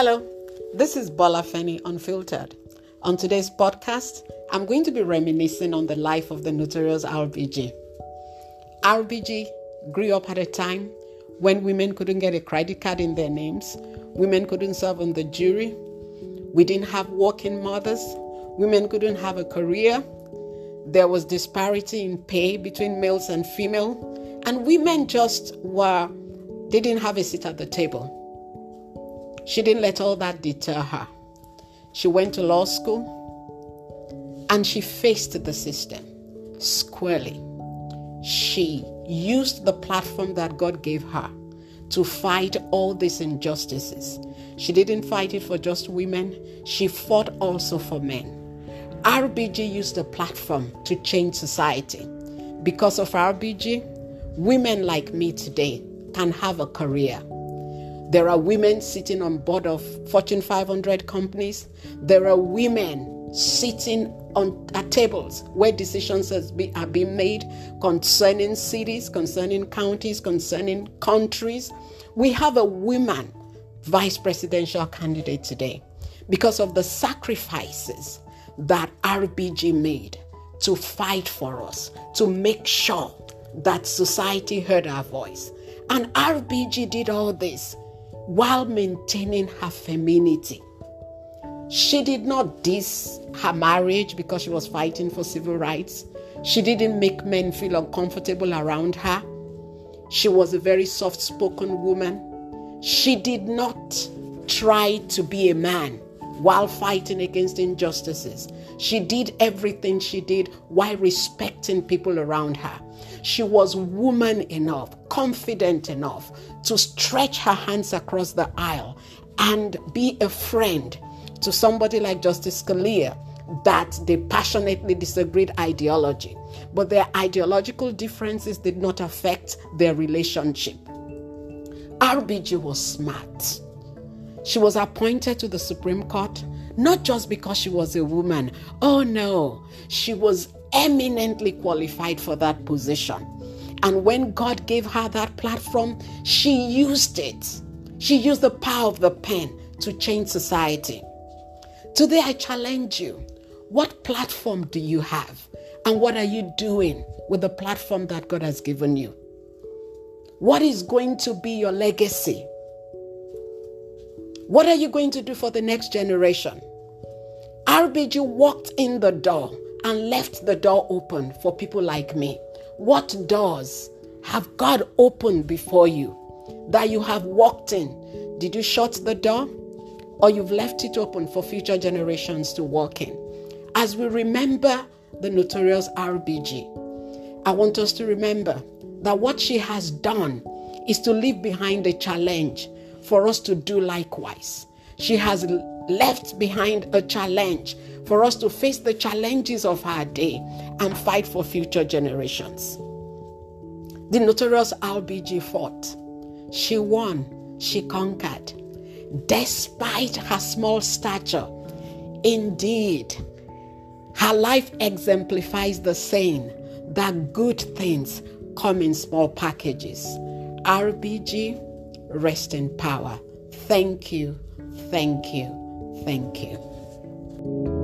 Hello, this is Bola Feni Unfiltered. On today's podcast, I'm going to be reminiscing on the life of the notorious RBG. RBG grew up at a time when women couldn't get a credit card in their names, women couldn't serve on the jury, we didn't have working mothers, women couldn't have a career, there was disparity in pay between males and female, and women just were, they didn't have a seat at the table. She didn't let all that deter her. She went to law school and she faced the system squarely. She used the platform that God gave her to fight all these injustices. She didn't fight it for just women, she fought also for men. RBG used the platform to change society. Because of RBG, women like me today can have a career. There are women sitting on board of Fortune 500 companies. There are women sitting on at tables where decisions be, are being made concerning cities, concerning counties, concerning countries. We have a woman vice presidential candidate today because of the sacrifices that RBG made to fight for us, to make sure that society heard our voice. And RBG did all this while maintaining her femininity. She did not diss her marriage because she was fighting for civil rights. She didn't make men feel uncomfortable around her. She was a very soft spoken woman. She did not try to be a man while fighting against injustices. She did everything she did while respecting people around her. She was woman enough, confident enough to stretch her hands across the aisle and be a friend to somebody like Justice Scalia that they passionately disagreed ideology but their ideological differences did not affect their relationship rbg was smart she was appointed to the Supreme Court not just because she was a woman. Oh no, she was eminently qualified for that position. And when God gave her that platform, she used it. She used the power of the pen to change society. Today, I challenge you what platform do you have? And what are you doing with the platform that God has given you? What is going to be your legacy? What are you going to do for the next generation? RBG walked in the door and left the door open for people like me. What doors have God opened before you that you have walked in? Did you shut the door or you've left it open for future generations to walk in? As we remember the notorious RBG, I want us to remember that what she has done is to leave behind a challenge for us to do likewise. She has left behind a challenge for us to face the challenges of our day and fight for future generations. The notorious RBG fought. She won, she conquered. Despite her small stature, indeed, her life exemplifies the saying that good things come in small packages. RBG rest in power. Thank you, thank you, thank you.